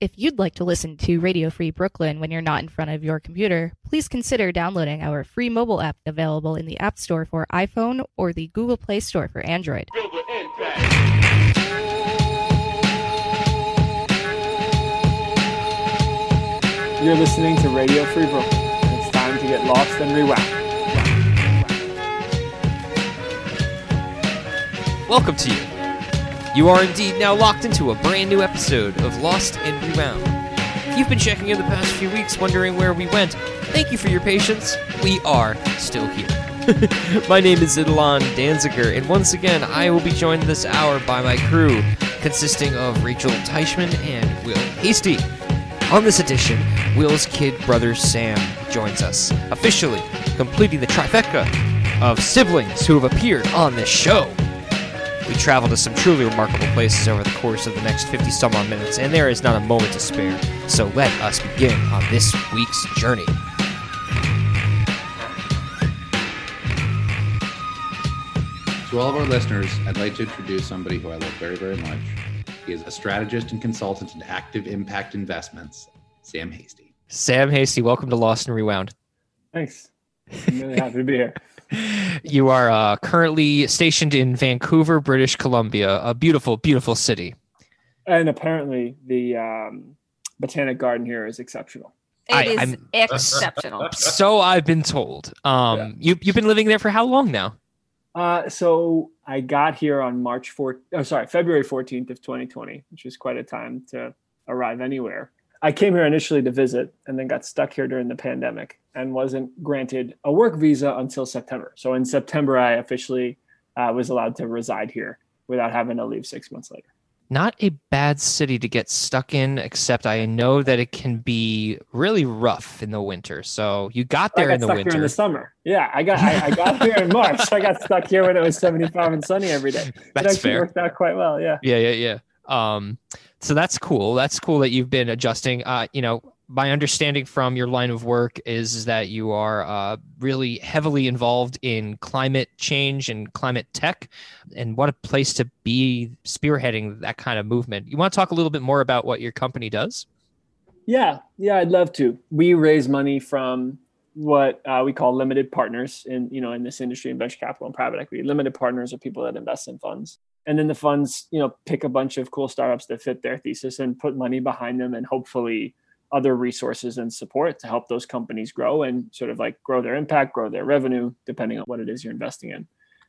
If you'd like to listen to Radio Free Brooklyn when you're not in front of your computer, please consider downloading our free mobile app available in the App Store for iPhone or the Google Play Store for Android. You're listening to Radio Free Brooklyn, and it's time to get lost and rewound. Welcome to you. You are indeed now locked into a brand new episode of Lost and Rewound. If you've been checking in the past few weeks wondering where we went, thank you for your patience. We are still here. my name is Ilan Danziger, and once again, I will be joined this hour by my crew, consisting of Rachel Teichman and Will Hasty. On this edition, Will's kid brother Sam joins us, officially completing the trifecta of siblings who have appeared on this show. We travel to some truly remarkable places over the course of the next 50 some odd minutes, and there is not a moment to spare. So let us begin on this week's journey. To all of our listeners, I'd like to introduce somebody who I love very, very much. He is a strategist and consultant in active impact investments, Sam Hasty. Sam Hasty, welcome to Lost and Rewound. Thanks. I'm really happy to be here. You are uh, currently stationed in Vancouver, British Columbia, a beautiful, beautiful city. And apparently, the um, Botanic Garden here is exceptional. It I- is I'm- exceptional. So I've been told. Um, you you've been living there for how long now? Uh, so I got here on March 4th, oh, sorry, February 14th of 2020, which was quite a time to arrive anywhere. I came here initially to visit and then got stuck here during the pandemic and wasn't granted a work visa until September. So in September, I officially uh, was allowed to reside here without having to leave six months later. Not a bad city to get stuck in, except I know that it can be really rough in the winter. So you got there got in the winter. in the summer. Yeah, I got I, I got here in March. I got stuck here when it was 75 and sunny every day. It That's actually fair. worked out quite well. Yeah. Yeah, yeah, yeah. Um, so that's cool. That's cool that you've been adjusting. Uh, you know, my understanding from your line of work is that you are uh, really heavily involved in climate change and climate tech, and what a place to be spearheading that kind of movement. You want to talk a little bit more about what your company does? Yeah, yeah, I'd love to. We raise money from what uh, we call limited partners in you know in this industry in venture capital and private equity. Limited partners are people that invest in funds, and then the funds you know pick a bunch of cool startups that fit their thesis and put money behind them, and hopefully other resources and support to help those companies grow and sort of like grow their impact, grow their revenue, depending on what it is you're investing in.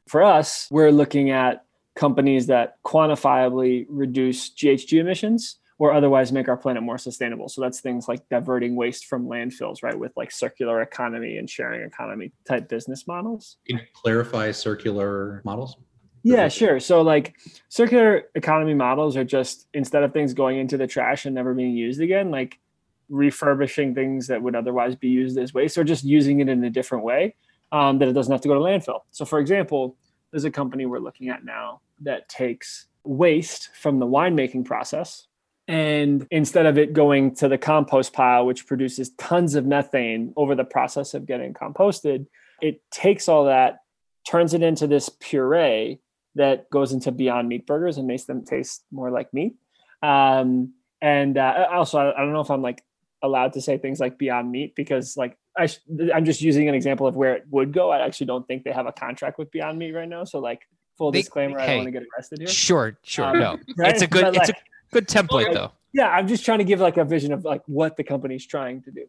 For us, we're looking at companies that quantifiably reduce GHG emissions or otherwise make our planet more sustainable. So that's things like diverting waste from landfills, right? With like circular economy and sharing economy type business models. Can you clarify circular models? Yeah, sure. So like circular economy models are just instead of things going into the trash and never being used again, like refurbishing things that would otherwise be used as waste or just using it in a different way um, that it doesn't have to go to landfill. So for example, there's a company we're looking at now that takes waste from the winemaking process and instead of it going to the compost pile which produces tons of methane over the process of getting composted it takes all that turns it into this puree that goes into beyond meat burgers and makes them taste more like meat um, and uh, also I, don't know if i'm like allowed to say things like beyond meat because like I sh- i'm just using an example of where it would go i actually don't think they have a contract with beyond meat right now so like full They- disclaimer i don't want to get arrested here Sure, sure. Um, no, right? it's a good, But, it's a good template Like, though. yeah i'm just trying to give like a vision of like what the company's trying to do.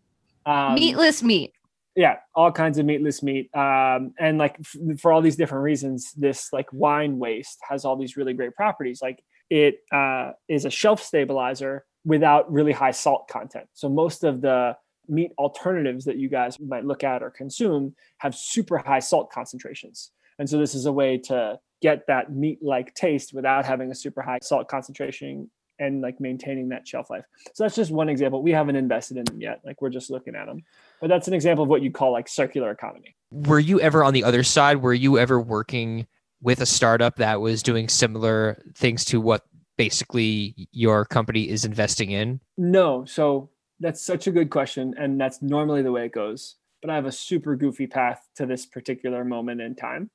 Um, Meatless meat. yeah all kinds of meatless meat. Um, and like f- for all these different reasons this like wine waste has all these really great properties. Like it uh, is a shelf stabilizer without really high salt content. So most of the meat alternatives that you guys might look at or consume have super high salt concentrations. And so this is a way to get that meat like taste without having a super high salt concentration and like maintaining that shelf life. So that's just one example. We haven't invested in them yet. Like we're just looking at them. But that's an example of what you call like circular economy. Were you ever on the other side? Were you ever working with a startup that was doing similar things to what basically your company is investing in? No. So that's such a good question. And that's normally the way it goes. But I have a super goofy path to this particular moment in time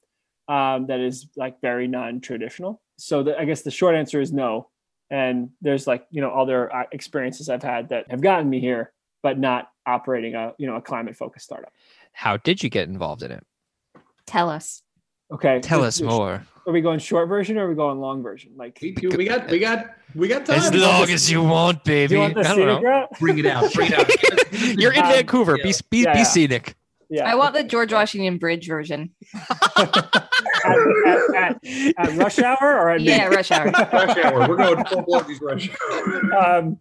um, that is like very non traditional. So the, I guess the short answer is no. And there's like, you know, other uh, experiences I've had that have gotten me here, but not operating a, you know, a climate focused startup. How did you get involved in it? Tell us. Okay. Tell us more. Are we going short version or are we going long version? Like, We, we got we got we got time. As long as you want, baby. you want I don't know. bring it out. Bring it out. You're in Um, Vancouver. Be be, Yeah, be scenic. Yeah. I want the George Washington Bridge version. at, at, at, at rush hour or at Yeah, rush hour. rush hour. We're going full blood these rush hour. um,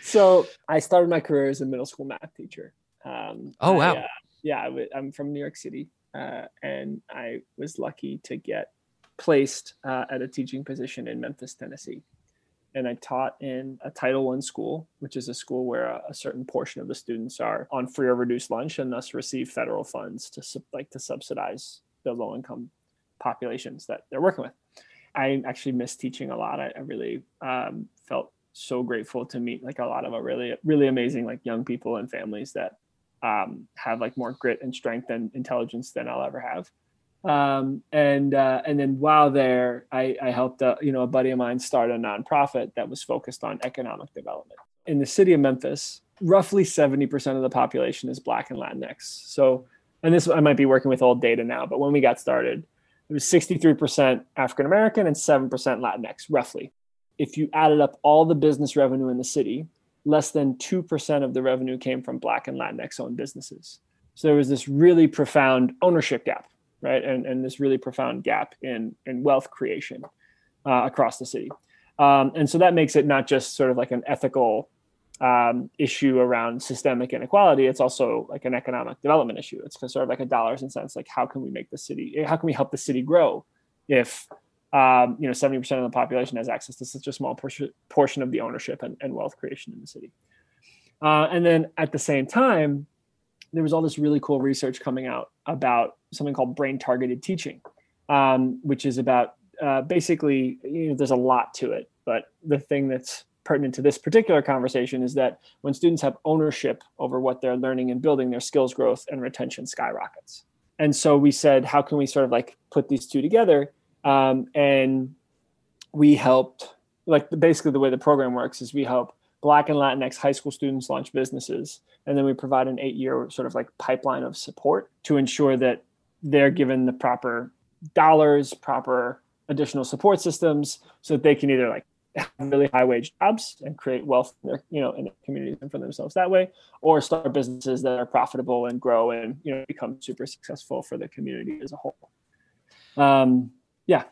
so I started my career as a middle school math teacher. Um, Oh, I, wow. uh, yeah, I w- I'm from New York City, uh, and I was lucky to get placed uh, at a teaching position in Memphis, Tennessee. And I taught in a Title One school, which is a school where a, a certain portion of the students are on free or reduced lunch, and thus receive federal funds to sub- like to subsidize the low income populations that they're working with. I actually miss teaching a lot. I, I really um, felt so grateful to meet like a lot of a really really amazing like young people and families that um, have like more grit and strength and intelligence than I'll ever have. Um, and uh, and then while there, I, I helped uh, you know a buddy of mine start a nonprofit that was focused on economic development in the city of Memphis. Roughly seventy percent of the population is Black and Latinx. So, and this I might be working with old data now, but when we got started, it was sixty three percent African American and seven percent Latinx, roughly. If you added up all the business revenue in the city, less than 2% of the revenue came from Black and Latinx owned businesses. So there was this really profound ownership gap, right? And, and this really profound gap in, in wealth creation uh, across the city. Um, and so that makes it not just sort of like an ethical um, issue around systemic inequality, it's also like an economic development issue. It's sort of like a dollars and cents, like how can we make the city, how can we help the city grow if um, you know, 70% of the population has access to such a small portion, portion of the ownership and, and wealth creation in the city. Uh, and then at the same time, there was all this really cool research coming out about something called brain targeted teaching, um, which is about uh, basically, you know, there's a lot to it, but the thing that's pertinent to this particular conversation is that when students have ownership over what they're learning and building, their skills growth and retention skyrockets. And so we said, how can we sort of like put these two together? Um, and we helped, like basically the way the program works is we help Black and Latinx high school students launch businesses, and then we provide an eight-year sort of like pipeline of support to ensure that they're given the proper dollars, proper additional support systems, so that they can either like really high wage jobs and create wealth in their, you know, in their communities and for themselves that way, or start businesses that are profitable and grow and you know become super successful for the community as a whole. Um, yeah,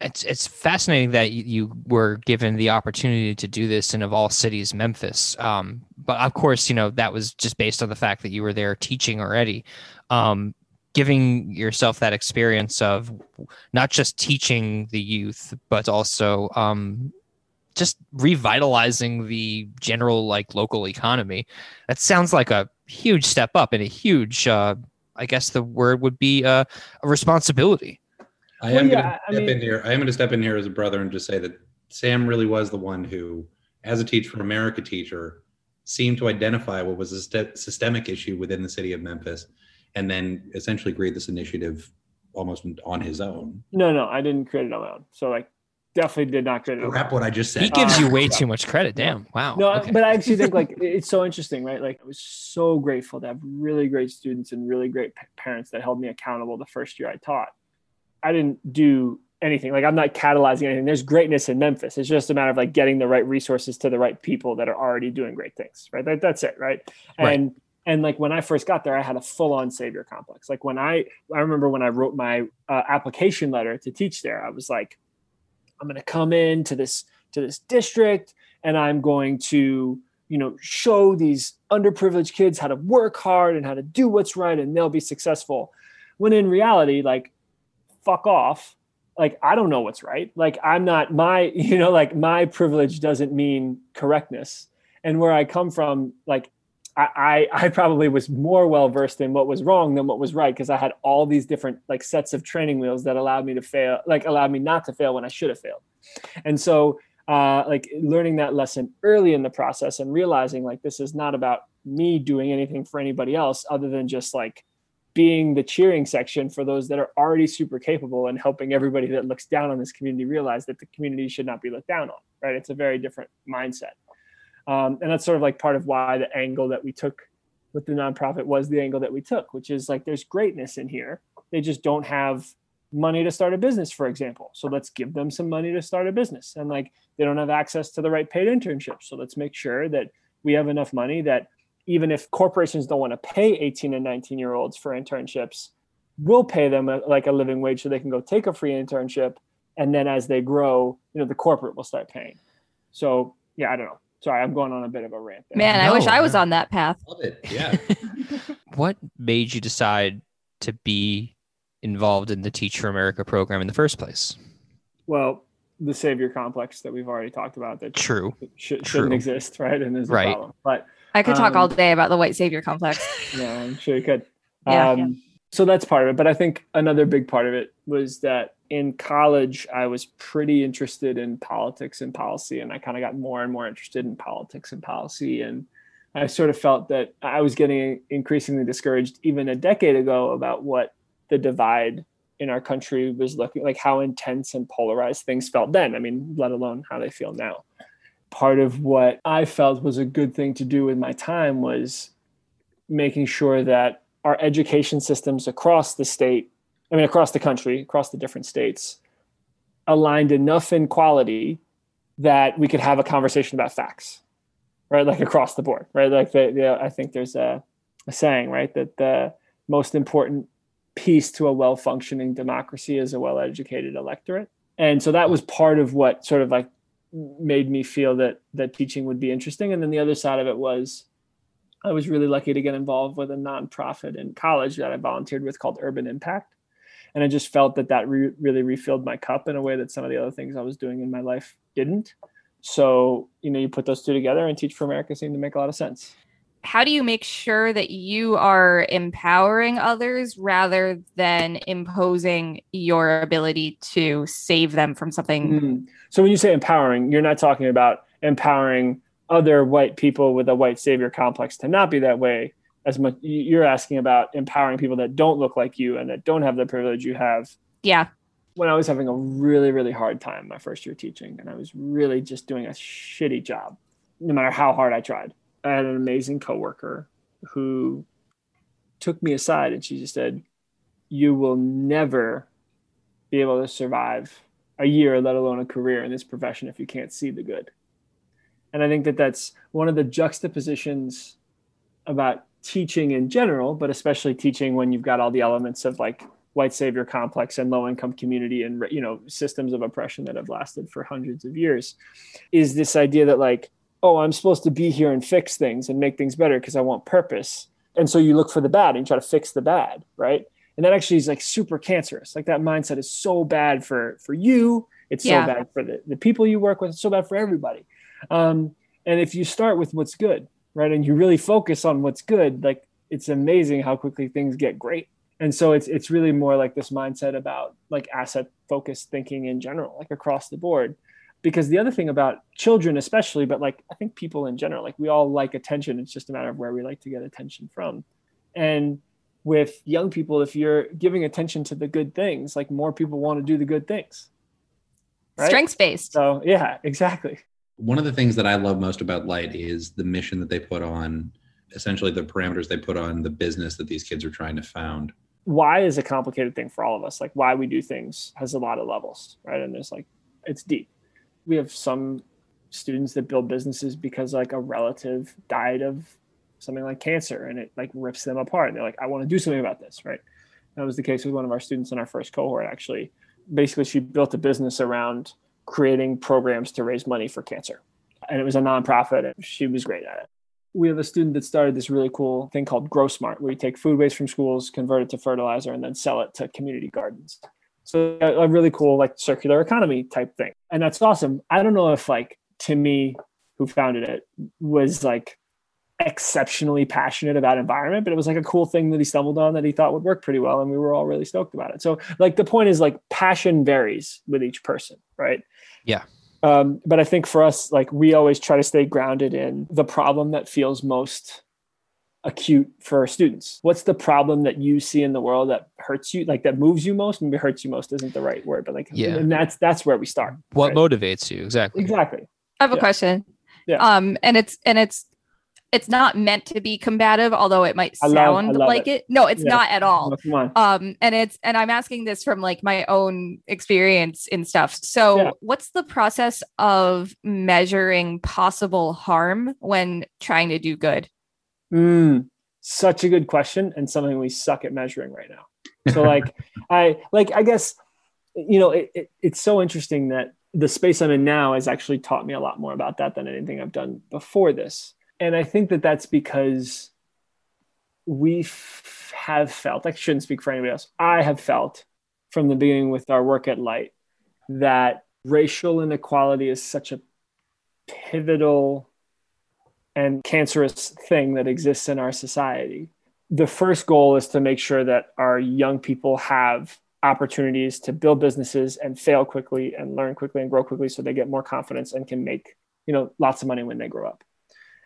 It's it's fascinating that you, were given the opportunity to do this in of all cities, Memphis. Um, but of course, you know that was just based on the fact that you were there teaching already. Um, giving yourself that experience of not just teaching the youth, but also um, just revitalizing the general like local economy. That sounds like a huge step up and a huge, uh, I guess the word would be uh, a responsibility. I Well, am yeah, going to I step mean- in here. I am going to step in here as a brother and just say that Sam really was the one who, as a Teach for America teacher, seemed to identify what was a syste- systemic issue within the city of Memphis, and then essentially create this initiative almost on his own. no, no, I didn't create it on my own. So like, definitely did not create it. Wrap what I just said. He gives Uh, you way too much credit. Damn. Wow. No, Okay. but I actually think like it's so interesting, right? Like I was so grateful to have really great students and really great pa- parents that held me accountable the first year I taught. I didn't do anything. Like I'm not catalyzing anything. There's greatness in Memphis. It's just a matter of like getting the right resources to the right people that are already doing great things, right? That, that's it, right? Right. And and like when I first got there, I had a full-on savior complex. Like when I I remember when I wrote my uh, application letter to teach there, I was like, I'm going to come in to this to this district and I'm going to you know show these underprivileged kids how to work hard and how to do what's right and they'll be successful. When in reality like fuck off. Like i don't know what's right. Like i'm not my you know like my privilege doesn't mean correctness. And where i come from like I, I probably was more well versed in what was wrong than what was right because I had all these different like sets of training wheels that allowed me to fail, like allowed me not to fail when I should have failed. And so uh, like learning that lesson early in the process and realizing like this is not about me doing anything for anybody else other than just like being the cheering section for those that are already super capable and helping everybody that looks down on this community realize that the community should not be looked down on right it's a very different mindset um, and that's sort of like part of why the angle that we took with the nonprofit was the angle that we took which is like there's greatness in here they just don't have money to start a business for example so let's give them some money to start a business and like they don't have access to the right paid internships so let's make sure that we have enough money that even if corporations don't want to pay 18 and 19 year olds for internships, we'll pay them a, like a living wage so they can go take a free internship. And then as they grow, you know, the corporate will start paying. So yeah, I don't know. Sorry, I'm going on a bit of a rant. There. Man, I wish I was on that path. Love it. Yeah. what made you decide to be involved in the Teach for America program in the first place? Well, the savior complex that we've already talked about that true should, shouldn't exist, right? And is right. problem. But I could talk um, all day about the white savior complex. yeah, I'm sure you could. Yeah. Um, So that's part of it. But I think another big part of it was that in college, I was pretty interested in politics and policy. And I kind of got more and more interested in politics and policy. And I sort of felt that I was getting increasingly discouraged even a decade ago about what the divide in our country was looking like, how intense and polarized things felt then. I mean, let alone how they feel now part of what I felt was a good thing to do with my time was making sure that our education systems across the state, I mean, across the country, across the different states, aligned enough in quality that we could have a conversation about facts, right? Like across the board, right? Like the, the I think there's a, a saying, right, that the most important piece to a well functioning democracy is a well educated electorate. And so that was part of what sort of like made me feel that that teaching would be interesting and then the other side of it was i was really lucky to get involved with a nonprofit in college that i volunteered with called urban impact and i just felt that that re- really refilled my cup in a way that some of the other things i was doing in my life didn't so you know you put those two together and teach for america seemed to make a lot of sense How do you make sure that you are empowering others rather than imposing your ability to save them from something? Mm. So when you say empowering, you're not talking about empowering other white people with a white savior complex to not be that way as much. You're asking about empowering people that don't look like you and that don't have the privilege you have. Yeah. When I was having a really, really hard time my first year teaching, and I was really just doing a shitty job, no matter how hard I tried. I had an amazing coworker who took me aside and she just said, You will never be able to survive a year, let alone a career in this profession if you can't see the good. And I think that that's one of the juxtapositions about teaching in general, but especially teaching when you've got all the elements of like white savior complex and low income community and you know systems of oppression that have lasted for hundreds of years is this idea that like oh i'm supposed to be here and fix things and make things better because i want purpose. And so you look for the bad and you try to fix the bad right? And that actually is like super cancerous. Like that mindset is so bad for for you. It's Yeah. so bad for the, the people you work with. It's so bad for everybody. Um, and if you start with what's good right? And you really focus on what's good like it's amazing how quickly things get great. And so it's it's really more like this mindset about like asset focused thinking in general like across the board. Because the other thing about children especially but like i think people in general like we all like attention. It's just a matter of where we like to get attention from. And with young people if you're giving attention to the good things like more people want to do the good things. Right? Strengths based. so yeah exactly One of the things that I love most about Light is the mission that they put on, essentially the parameters they put on the business that these kids are trying to found. why is a complicated thing for all of us? Like why we do things has a lot of levels right? And there's like it's deep. We have some students that build businesses because like a relative died of something like cancer and it like rips them apart. And they're like i want to do something about this right? That was the case with one of our students in our first cohort actually. Basically she built a business around creating programs to raise money for cancer and it was a nonprofit and she was great at it we have a student that started this really cool thing called Grow Smart, where you take food waste from schools, convert it to fertilizer, and then sell it to community gardens. So a, really cool like circular economy type thing, and that's awesome. I don't know if like Timmy, who founded it, was like exceptionally passionate about environment, but it was like a cool thing that he stumbled on that he thought would work pretty well, and we were all really stoked about it. So like the point is like passion varies with each person, right? Yeah. Um, but I think for us, like we always try to stay grounded in the problem that feels most acute for students. What's the problem that you see in the world that hurts you, like that moves you most? Maybe hurts you most isn't the right word, but like, Yeah. and that's that's where we start. What right? motivates you exactly? Exactly. I have a Yeah. question. Yeah. Um, and it's and it's it's not meant to be combative, although it might I love- sound I love like it. No, it's not at all. On. Um, and it's and I'm asking this from like my own experience in stuff. So, Yeah. what's the process of measuring possible harm when trying to do good? Mm, such a good question and something we suck at measuring right now. So like I like I guess you know it, it, it's so interesting that the space I'm in now has actually taught me a lot more about that than anything I've done before this. And I think that that's because we f- have felt, I shouldn't speak for anybody else. I have felt from the beginning with our work at Light that racial inequality is such a pivotal and cancerous thing that exists in our society. The first goal is to make sure that our young people have opportunities to build businesses and fail quickly and learn quickly and grow quickly so they get more confidence and can make, you know, lots of money when they grow up.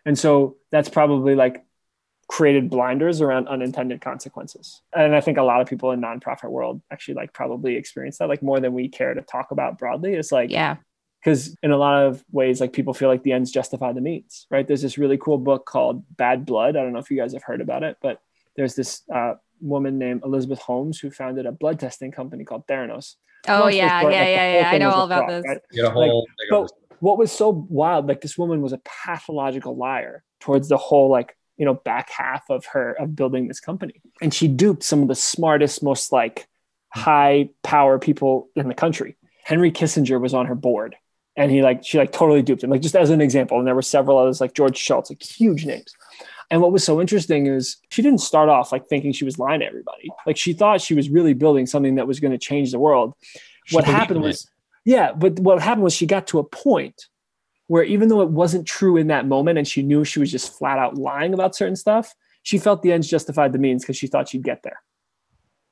And so that's probably like created blinders around unintended consequences. And I think a lot of people in nonprofit world actually like probably experience that like more than we care to talk about broadly. It's like Yeah. because in a lot of ways like people feel like the ends justify the means right there's this really cool book called bad blood i don't know if you guys have heard about it but there's this uh, woman named elizabeth holmes who founded a blood testing company called theranos Oh Long yeah, yeah, yeah, yeah. I know all about fraud, this. right? Get whole thing but this. What was so wild like this woman was a pathological liar towards the whole like you know back half of her of building this company. And she duped some of the smartest most like high power people in the country. Henry kissinger was on her board and he like she like totally duped him. Like just as an example and there were several others like george shultz like huge names. And what was so interesting is she didn't start off like thinking she was lying to everybody. Like she thought she was really building something that was going to change the world. She what happened was yeah but what happened was she got to a point where even though it wasn't true in that moment and she knew she was just flat out lying about certain stuff she felt the ends justified the means because she thought she'd get there.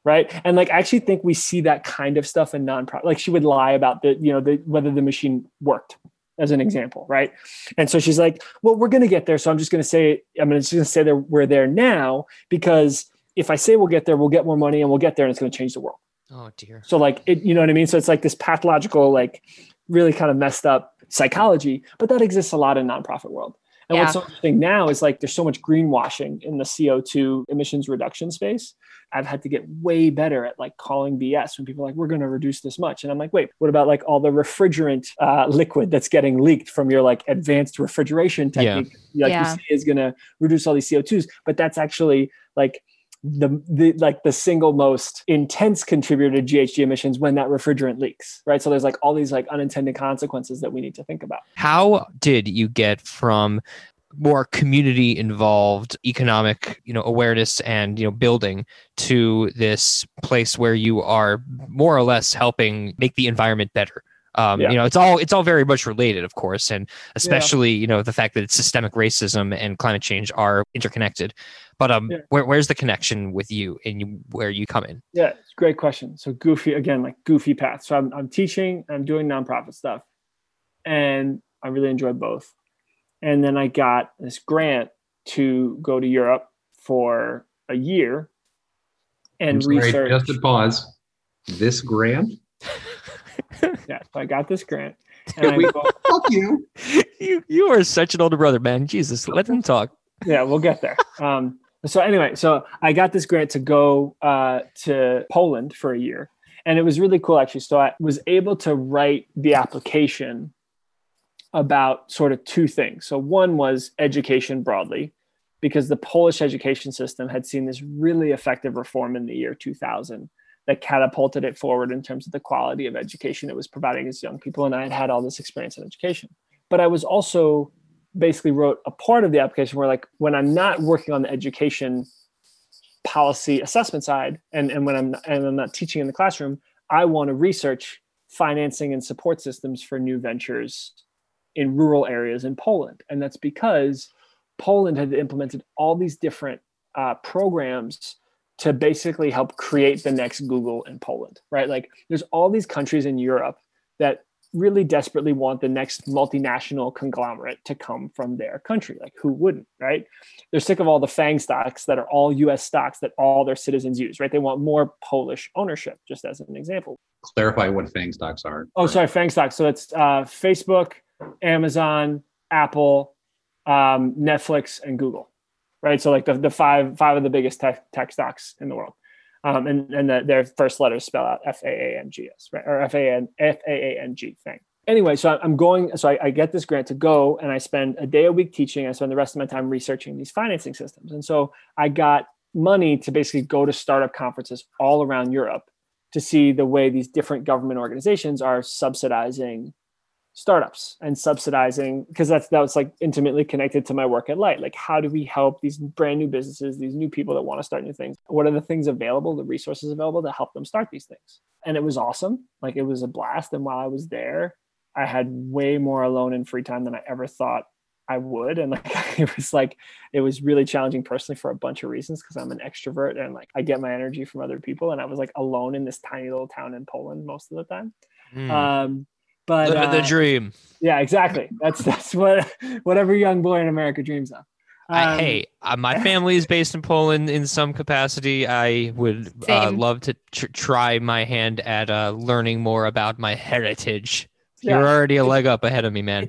Right? And like i actually think we see that kind of stuff in nonprofit like she would lie about the you know the whether the machine worked as an example right? And so she's like well we're going to get there so i'm just going to say i'm just going to say that we're there now because if i say we'll get there we'll get more money and we'll get there and it's going to change the world Oh dear. so like it, you know what I mean? So it's like this pathological, like really kind of messed up psychology, but that exists a lot in nonprofit world. And what's so interesting now is like there's so much greenwashing in the CO2 emissions reduction space. I've had to get way better at like calling BS when people are like, we're going to reduce this much. And I'm like, wait, what about like all the refrigerant uh, liquid that's getting leaked from your like advanced refrigeration technique? Yeah. Like Yeah. you say is going to reduce all these CO2s, but that's actually like the, the like the single most intense contributor to GHG emissions when that refrigerant leaks, right? So there's like all these like unintended consequences that we need to think about. How did you get from more community involved economic you know awareness and you know building to this place where you are more or less helping make the environment better um, Yeah. you know it's all it's all very much related of course and especially you know the fact that it's systemic racism and climate change are interconnected but um Yeah. where, where's the connection with you and you, where you come in Yeah, it's a great question. So goofy again, like goofy path. So I'm I'm teaching, I'm doing nonprofit stuff, and I really enjoy both. And then I got this grant to go to Europe for a year and I'm sorry, research. Just a pause. This grant? Yeah, so I got this grant. And We- go, Fuck you. you you are such an older brother man jesus let them talk yeah, we'll get there. Um, so anyway, so I got this grant to go uh, to Poland for a year, and it was really cool actually. So I was able to write the application about sort of two things. So one was education broadly, because the Polish education system had seen this really effective reform in the year 2000 that catapulted it forward in terms of the quality of education it was providing its young people, and I had had all this experience in education. But I was also basically wrote a part of the application where like when i'm not working on the education policy assessment side and, and when i'm and i'm not teaching in the classroom i want to research financing and support systems for new ventures in rural areas in poland and that's because poland had implemented all these different uh, programs to basically help create the next google in poland right like there's all these countries in europe that really desperately want the next multinational conglomerate to come from their country. Like, who wouldn't, right? They're sick of all the FANG stocks that are all US stocks that all their citizens use, right? They want more Polish ownership, just as an example. Clarify what FANG stocks are. Oh, sorry, FANG stocks. So it's uh, Facebook, Amazon, Apple, um, Netflix, and Google, right? So like the, the five five of the biggest tech, tech stocks in the world um, and and the, their first letters spell out F A A N G S, right? Or F A N F A A N G thing. Anyway, so I'm going. So I, I, get this grant to go, and I spend a day a week teaching. I spend the rest of my time researching these financing systems, and so I got money to basically go to startup conferences all around Europe to see the way these different government organizations are subsidizing startups and subsidizing because that's that was like intimately connected to my work at light like how do we help these brand new businesses these new people that want to start new things? What are the things available the resources available to help them start these things? And it was awesome. Like it was a blast. And while i was there i had way more alone and free time than i ever thought i would. And like it was like it was really challenging personally for a bunch of reasons because i'm an extrovert and like i get my energy from other people. And i was like alone in this tiny little town in poland most of the time. Mm. um but living uh, the dream. Yeah, exactly. That's that's what what every young boy in America dreams of. Um, I, hey, uh, my family is based in Poland in some capacity. I would uh, love to tr- try my hand at uh, learning more about my heritage. Yeah. You're already a leg up ahead of me, man.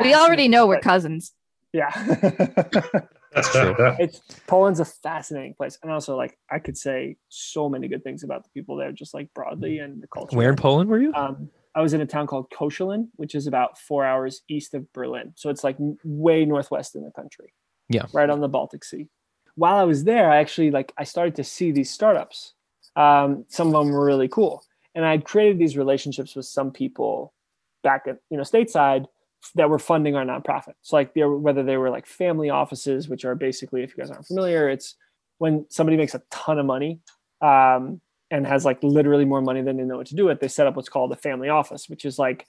we already know we're cousins. Yeah. That's true. It's Poland's a fascinating place, and also like I could say so many good things about the people there, just like broadly and the culture. Where in Poland were you? Um, I was in a town called Koszalin, which is about four hours east of Berlin. So it's like way northwest in the country. Yeah. Right on the Baltic Sea. While I was there, I actually like I started to see these startups. Um, some of them were really cool. And I created these relationships with some people back at you know stateside that were funding our nonprofit. So like they were, whether they were like family offices, which are basically, if you guys aren't familiar, it's when somebody makes a ton of money um, and has like literally more money than they know what to do with, they set up what's called a family office, which is like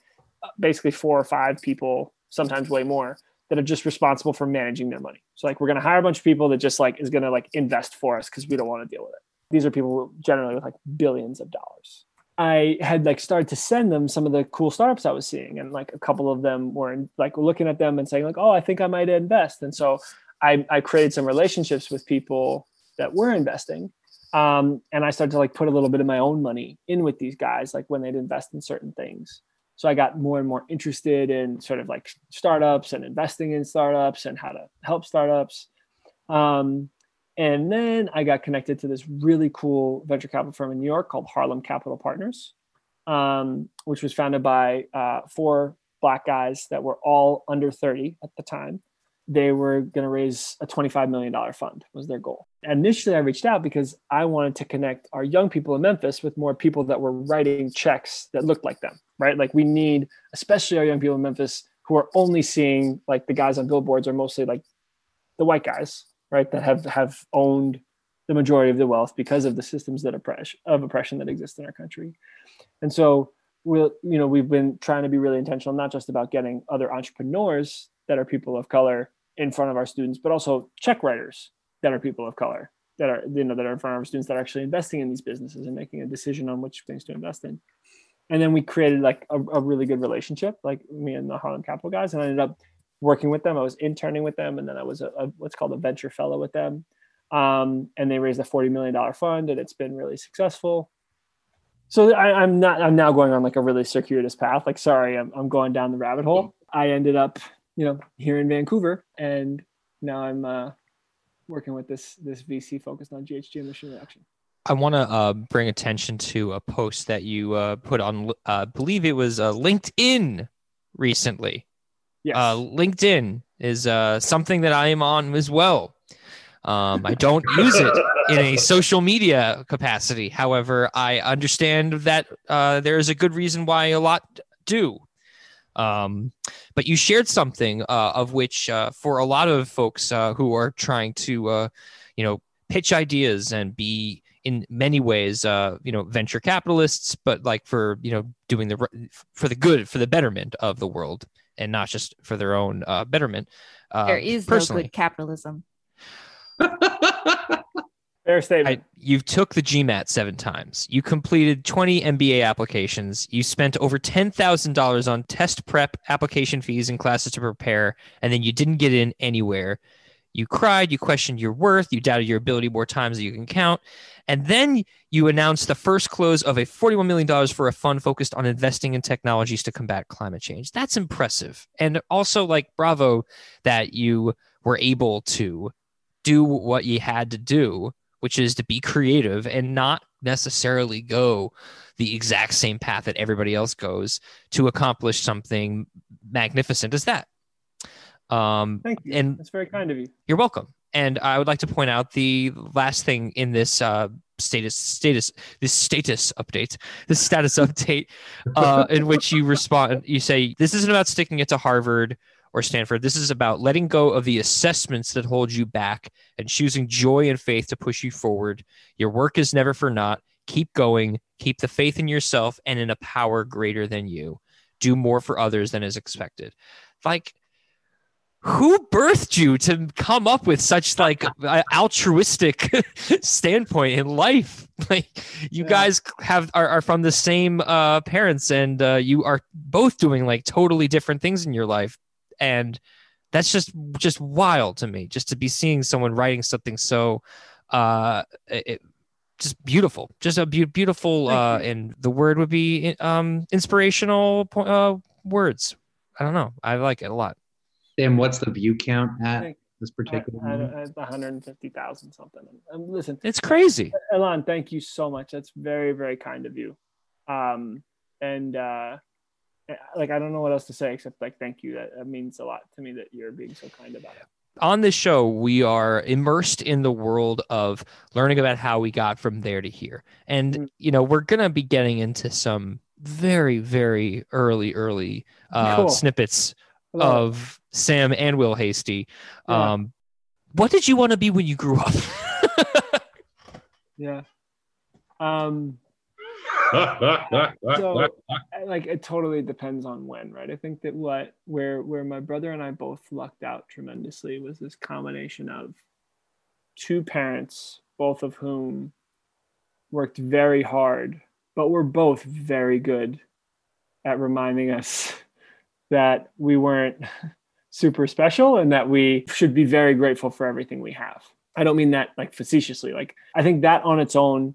basically four or five people, sometimes way more, that are just responsible for managing their money. So like we're gonna hire a bunch of people that just like is gonna like invest for us because we don't want to deal with it. These are people generally with like billions of dollars. I had like started to send them some of the cool startups I was seeing, and like a couple of them were like looking at them and saying like, "Oh, I think I might invest." And so I, I created some relationships with people that were investing, um, and I started to like put a little bit of my own money in with these guys, like when they'd invest in certain things. So I got more and more interested in sort of like startups and investing in startups and how to help startups. Um, and then I got connected to this really cool venture capital firm in New York called Harlem Capital Partners, um, which was founded by uh, four black guys that were all under 30 at the time they were going to raise a $25 million fund was their goal. Initially i reached out because i wanted to connect our young people in memphis with more people that were writing checks that looked like them right? Like we need especially our young people in memphis who are only seeing like the guys on billboards are mostly like the white guys right? That have have owned the majority of the wealth because of the systems that oppress of oppression that exist in our country. And so we'll you know we've been trying to be really intentional not just about getting other entrepreneurs that are people of color in front of our students, but also check writers that are people of color that are you know that are in front of our students that are actually investing in these businesses and making a decision on which things to invest in. And then we created like a, a really good relationship, like me and the Harlem Capital guys, and I ended up working with them. I was interning with them, and then I was a, a what's called a venture fellow with them. Um, and they raised a forty million dollar fund, and it's been really successful. So I, I'm not. I'm now going on like a really circuitous path. Like, sorry, I'm, I'm going down the rabbit hole. I ended up you know, here in Vancouver, and now I'm uh, working with this this VC focused on GHG emission reduction. I want to uh, bring attention to a post that you uh, put on, uh, I believe it was uh, LinkedIn recently. Yes. Uh, LinkedIn is uh, something that I am on as well. Um, I don't use it in a social media capacity. However, I understand that there is a good reason why a lot do. Um, but you shared something uh, of which, uh, for a lot of folks uh, who are trying to, uh, you know, pitch ideas and be in many ways, uh, you know, venture capitalists, but like for you know doing the for the good, for the betterment of the world, and not just for their own uh, betterment. there is personally. no good capitalism. Fair statement. I, you took the GMAT seven times. You completed 20 MBA applications. You spent over $10,000 on test prep, application fees, and classes to prepare, and then you didn't get in anywhere. You cried, you questioned your worth, you doubted your ability more times than you can count. And then you announced the first close of a $41 million for a fund focused on investing in technologies to combat climate change. That's impressive. And also, like, bravo that you were able to do what you had to do which is to be creative and not necessarily go the exact same path that everybody else goes to accomplish something magnificent as that. Um, Thank you. and That's very kind of you. you're welcome. And I would like to point out the last thing in this uh, status status this status update, this status update, uh, in which you respond. You say this isn't about sticking it to Harvard or Stanford. This is about letting go of the assessments that hold you back and choosing joy and faith to push you forward. Your work is never for naught. Keep going. Keep the faith in yourself and in a power greater than you. Do more for others than is expected. Like who birthed you to come up with such like altruistic standpoint in life like you Yeah. guys have are, are from the same uh parents and uh you are both doing like totally different things in your life and that's just just wild to me just to be seeing someone writing something so uh it, just beautiful just a beau- beautiful uh and the word would be um inspirational po- uh words i don't know i like it a lot and what's the view count at this particular I, moment? I, 150,000 something. Um, listen, it's crazy Ilan, thank you so much. That's very, very kind of you. Um, and uh, like, I don't know what else to say except like, thank you. That, that means a lot to me that you're being so kind about it. on this show, we are immersed in the world of learning about how we got from there to here. And, Mm. you know, we're going to be getting into some very, very early, early uh, Cool. snippets Hello. of Sam and Will Hasty. Yeah. Um, what did you want to be when you grew up? yeah. Um, so like it totally depends on when right? I think that what where where my brother and i both lucked out tremendously was this combination of two parents both of whom worked very hard but were both very good at reminding us that we weren't super special and that we should be very grateful for everything we have. I don't mean that like facetiously. Like i think that on its own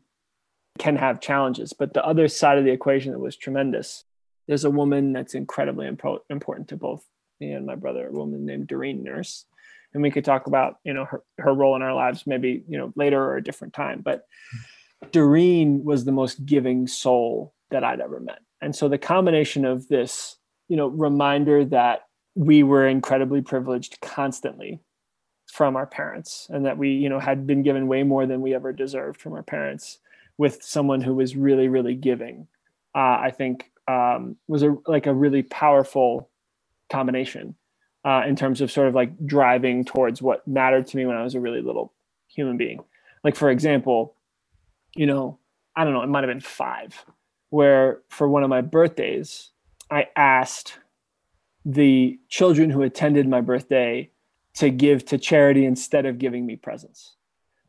can have challenges. But the other side of the equation that was tremendous, there's a woman that's incredibly impo- important to both me and my brother, a woman named Doreen Nurse. And we could talk about, you know, her, her role in our lives maybe, you know, later or a different time. But Doreen was the most giving soul that I'd ever met. And so the combination of this, you know, reminder that we were incredibly privileged constantly from our parents and that we, you know, had been given way more than we ever deserved from our parents with someone who was really really giving. Uh, i think um, was a like a really powerful combination uh, in terms of sort of like driving towards what mattered to me when i was a really little human being. Like for example you know i don't know it might have been five where for one of my birthdays i asked the children who attended my birthday to give to charity instead of giving me presents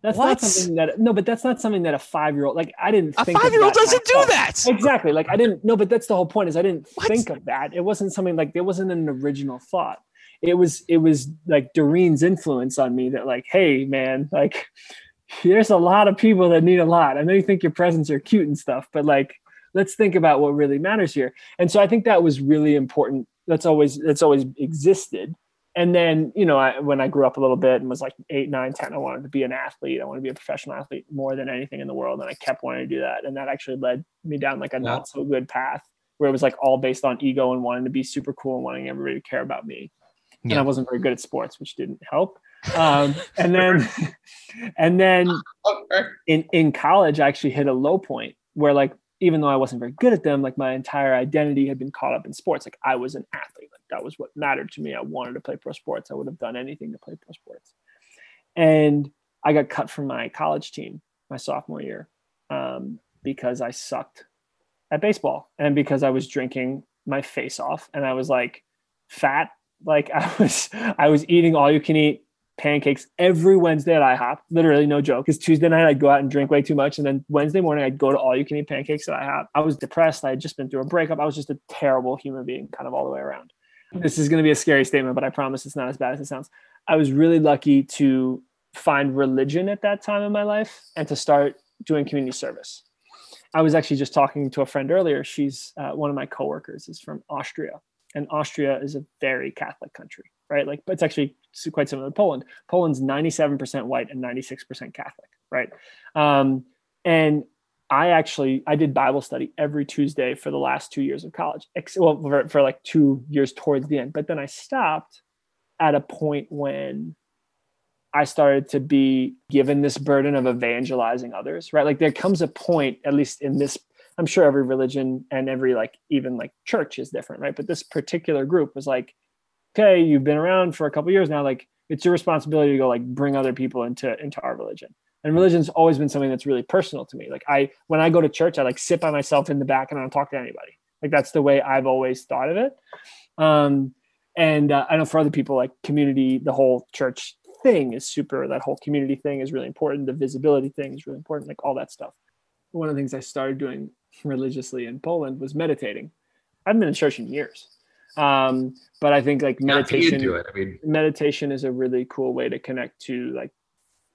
that's What? not something that no, but that's not something that a five year old like I didn't A think of five year old doesn't do that. Exactly. Like I didn't no, but that's the whole point is I didn't What? think of that. It wasn't something like there wasn't an original thought. It was it was like Doreen's influence on me that like, hey man, like there's a lot of people that need a lot. I know you think your presents are cute and stuff, but like let's think about what really matters here. And so I think that was really important. That's always that's always existed and then you know I, when i grew up a little bit and was like eight nine ten i wanted to be an athlete. I wanted to be a professional athlete more than anything in the world and i kept wanting to do that. And that actually led me down like a Wow. not so good path where it was like all based on ego and wanting to be super cool and wanting everybody to care about me. And i wasn't very good at sports which didn't help. Um, and then and then in in college i actually hit a low point where like even though i wasn't very good at them like my entire identity had been caught up in sports. Like i was an athlete. Like that was what mattered to me. I wanted to play pro sports. I would have done anything to play pro sports. And i got cut from my college team my sophomore year um, because i sucked at baseball and because i was drinking my face off. And i was like fat. Like i was i was eating all you can eat pancakes every Wednesday at IHOP. Literally, no joke. Because Tuesday night I'd go out and drink way too much, and then Wednesday morning I'd go to all you can eat pancakes at IHOP. I was depressed. I had just been through a breakup. I was just a terrible human being, kind of all the way around. This is going to be a scary statement, but I promise it's not as bad as it sounds. I was really lucky to find religion at that time in my life and to start doing community service. I was actually just talking to a friend earlier. She's uh, one of my coworkers is from Austria, and Austria is a very Catholic country, right? Like, but it's actually quite similar to Poland. Poland's 97% white and 96% Catholic, right? Um, and I actually I did Bible study every Tuesday for the last two years of college. Well, for, for like two years towards the end, but then I stopped at a point when I started to be given this burden of evangelizing others, right? Like there comes a point, at least in this, I'm sure every religion and every like even like church is different, right? But this particular group was like, okay, you've been around for a couple years now, like it's your responsibility to go like bring other people into into our religion. And religion's always been something that's really personal to me. Like I when I go to church, I like sit by myself in the back and I don't talk to anybody. Like that's the way I've always thought of it. Um, and uh, I know for other people, like community, the whole church thing is super that whole community thing is really important the visibility thing is really important like all that stuff one of the things i started doing religiously in poland was meditating i haven't been in church in years um, but i think like meditation it. I mean, meditation is a really cool way to connect to like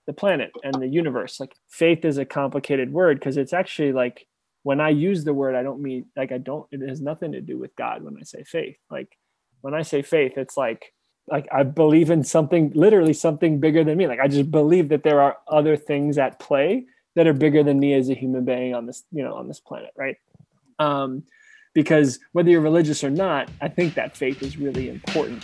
the planet and the universe like faith is a complicated word because it's actually like when i use the word i don't mean like i don't it has nothing to do with god when i say faith like when i say faith it's like like I believe in something literally something bigger than me. Like I just believe that there are other things at play that are bigger than me as a human being on this, you know, on this planet, right? Um, because whether you're religious or not, I think that faith is really important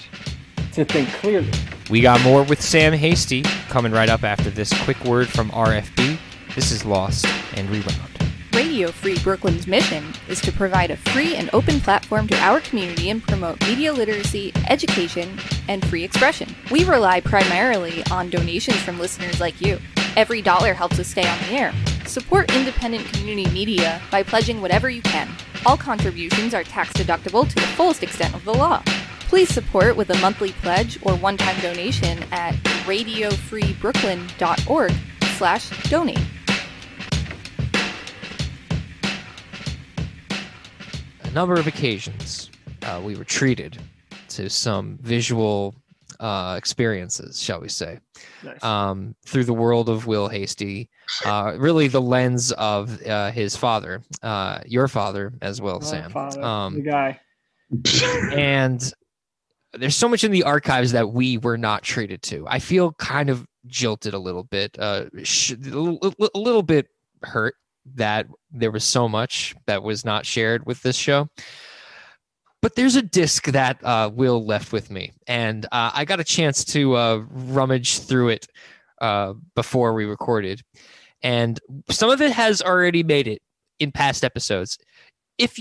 to think clearly. We got more with Sam Hasty coming right up after this quick word from RFB. This is Lost and Rewound. Radio Free Brooklyn's mission is to provide a free and open platform to our community and promote media literacy, education, and free expression. We rely primarily on donations from listeners like you. Every dollar helps us stay on the air. Support independent community media by pledging whatever you can. All contributions are tax deductible to the fullest extent of the law. Please support with a monthly pledge or one-time donation at radiofreebrooklyn.org slash donate. A number of occasions, uh, we were treated to some visual uh, experiences, shall we say, nice. um, through the world of Will Hasty. Uh, really, the lens of uh, his father, uh, your father as well, My Sam. Father, um, the guy. and there's so much in the archives that we were not treated to. I feel kind of jilted a little bit, uh, sh- a little bit hurt that there was so much that was not shared with this show. But there's a disc that uh, Will left with me, and uh, I got a chance to uh, rummage through it uh, before we recorded, and some of it has already made it in past episodes. If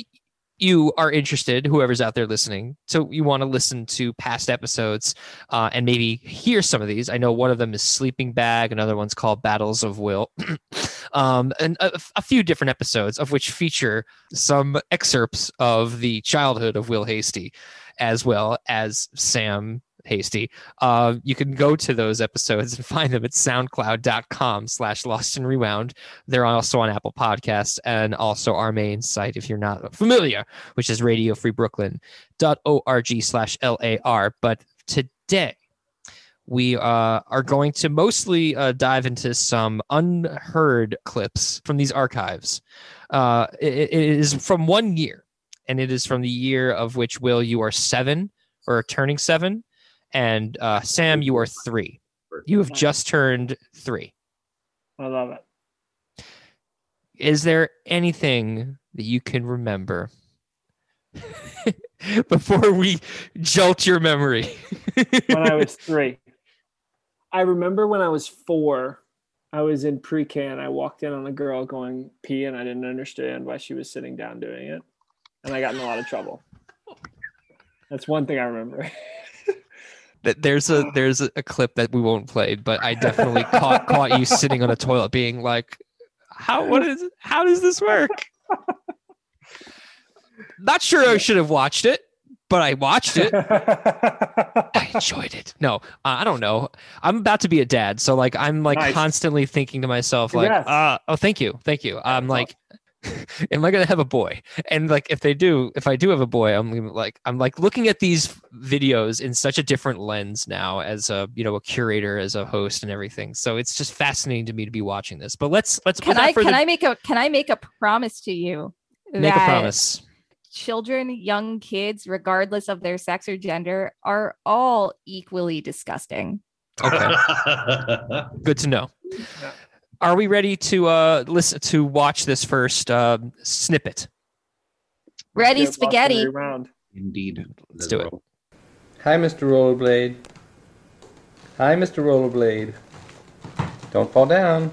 you are interested, whoever's out there listening, so you want to listen to past episodes uh, and maybe hear some of these. I know one of them is Sleeping Bag, another one's called Battles of Will, um, and a, a, few different episodes of which feature some excerpts of the childhood of Will Hasty, as well as Sam hasty uh, you can go to those episodes and find them at soundcloud.com slash lost and rewound. They're also on apple podcasts and also our main site if you're not familiar which is radiofreebrooklyn.org slash lar but today we uh, are going to mostly uh, dive into some unheard clips from these archives uh, it, it is from one year and it is from the year of which will you are seven or turning seven and uh, Sam, you are three. You have just turned three. I love it. Is there anything that you can remember before we jolt your memory? when I was three. I remember when I was four, I was in pre K and I walked in on a girl going pee and I didn't understand why she was sitting down doing it. And I got in a lot of trouble. That's one thing I remember. there's a there's a, clip that we won't play, but I definitely caught caught you sitting on a toilet being like, "How what is how does this work?" Not sure I should have watched it, but I watched it. I enjoyed it. No, uh, I don't know. I'm about to be a dad, so like I'm like Nice. constantly thinking to myself, like, Congrats. uh, oh, thank you, thank you. I'm like, am I gonna have a boy? And like, if they do, if I do have a boy, I'm like, I'm like looking at these videos in such a different lens now, as a you know a curator, as a host, and everything. So it's just fascinating to me to be watching this. But let's let's Can I further- can I make a can I make a promise to you? make a that promise? Children, young kids, regardless of their sex or gender, are all equally disgusting. Okay, good to know. Are we ready to uh listen to watch this first uh, snippet? Ready Get spaghetti. every round. Indeed. Let's do it. Hi, Mr. Rollerblade. Hi, Mr. Rollerblade. Don't fall down.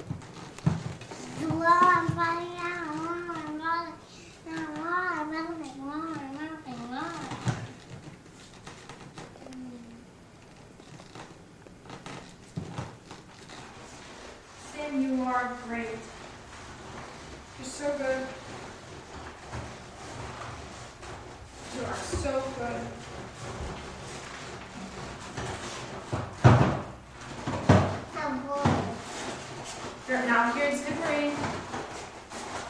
You are great. You're so good. You are so good. Now here's the.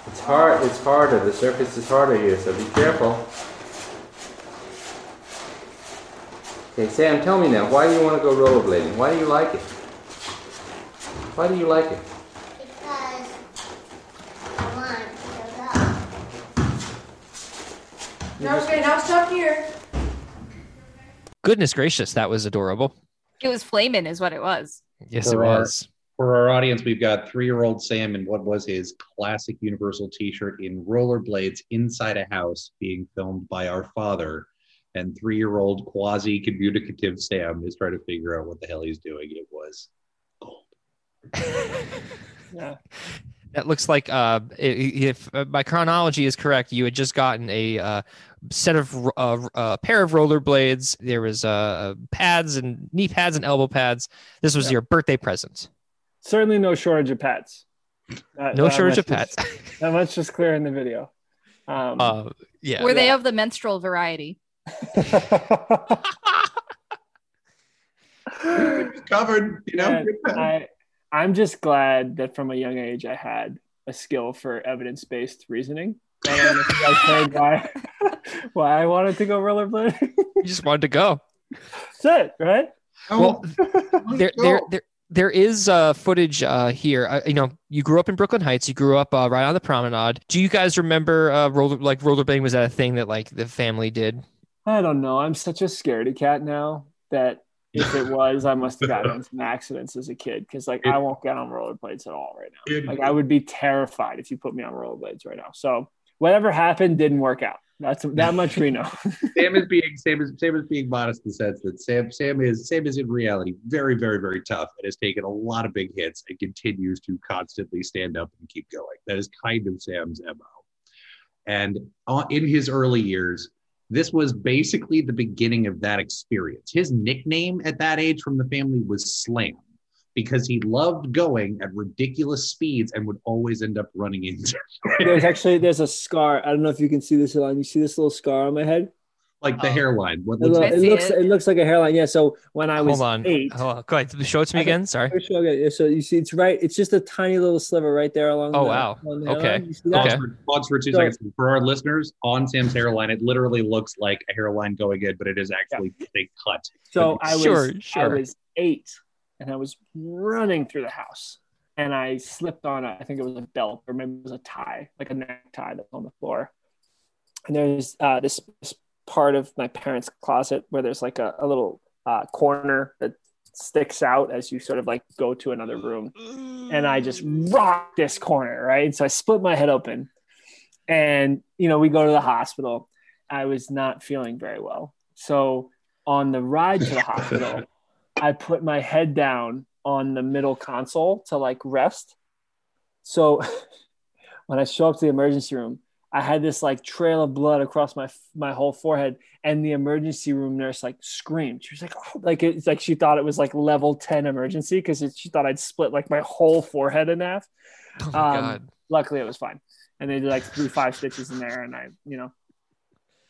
It's hard. It's harder. The surface is harder here, so be careful. Okay, Sam, tell me now. Why do you want to go rollerblading? Why do you like it? Why do you like it? Because I want to go. Now, okay, now stop here. Goodness gracious, that was adorable. It was flaming, is what it was. Yes, it our- was. For our audience, we've got three-year-old Sam in what was his classic Universal T-shirt in rollerblades inside a house, being filmed by our father, and three-year-old quasi-communicative Sam is trying to figure out what the hell he's doing. It was gold. Yeah. That looks like uh, if uh, my chronology is correct, you had just gotten a uh, set of r- uh, uh, pair of rollerblades. There was uh, pads and knee pads and elbow pads. This was Yeah. your birthday present. Certainly no shortage of pads. That- No that shortage of much is- pads. That much is clear in the video. Um, uh, yeah. Were they of the menstrual variety? Covered, you know. And I, I'm just glad that from a young age I had a skill for evidence-based reasoning. I don't know if you guys heard why, why I wanted to go rollerblading. you just wanted to go. That's it, right? Well, there, there, there, there is uh, footage uh, here. Uh, you know, you grew up in Brooklyn Heights. You grew up uh, right on the promenade. Do you guys remember uh, roller like rollerblading? Was that a thing that like the family did? I don't know. I'm such a scaredy cat now that if it was, I must have gotten some accidents as a kid because like I won't get on rollerblades at all right now. Dude. Like I would be terrified if you put me on rollerblades right now. So whatever happened didn't work out. That's that much we know. Sam is being Sam is Sam is being modest in the sense that Sam Sam is Sam is in reality very very very tough and has taken a lot of big hits and continues to constantly stand up and keep going. That is kind of Sam's mo. And uh, in his early years, this was basically the beginning of that experience. His nickname at that age from the family was Slam because he loved going at ridiculous speeds and would always end up running into there's actually there's a scar. I don't know if you can see this line. You see this little scar on my head? like the Oh. hairline. What It, looks it looks it. it looks like a hairline. Yeah. So when I was Hold on. eight, Hold on. Go ahead. Show it to me again. Sorry. Let me show you. So you see, it's right. It's just a tiny little sliver right there along. Oh, the, wow. along the Okay. hairline. You see that? Okay. Pause for, pause for two So- seconds. For our listeners, on Sam's hairline, it literally looks like a hairline going in, but it is actually a cut. So I was Sure, sure. I was eight, and I was running through the house, and I slipped on a, I think it was a belt or maybe it was a tie, like a necktie that's on the floor. And there's uh, this, this part of my parents' closet where there's like a, a little uh, corner that sticks out as you sort of like go to another room. And I just rocked this corner, right? So I split my head open, and you know we go to the hospital. I was not feeling very well, so on the ride to the hospital, I put my head down on the middle console to like rest. So when I show up to the emergency room, I had this like trail of blood across my my whole forehead, and the emergency room nurse like screamed. She was like, "Oh!" Like it's like she thought it was like level ten emergency because she thought I'd split like my whole forehead in half. Oh Um, god. Luckily, it was fine, and they did like three five stitches in there, and I, you know,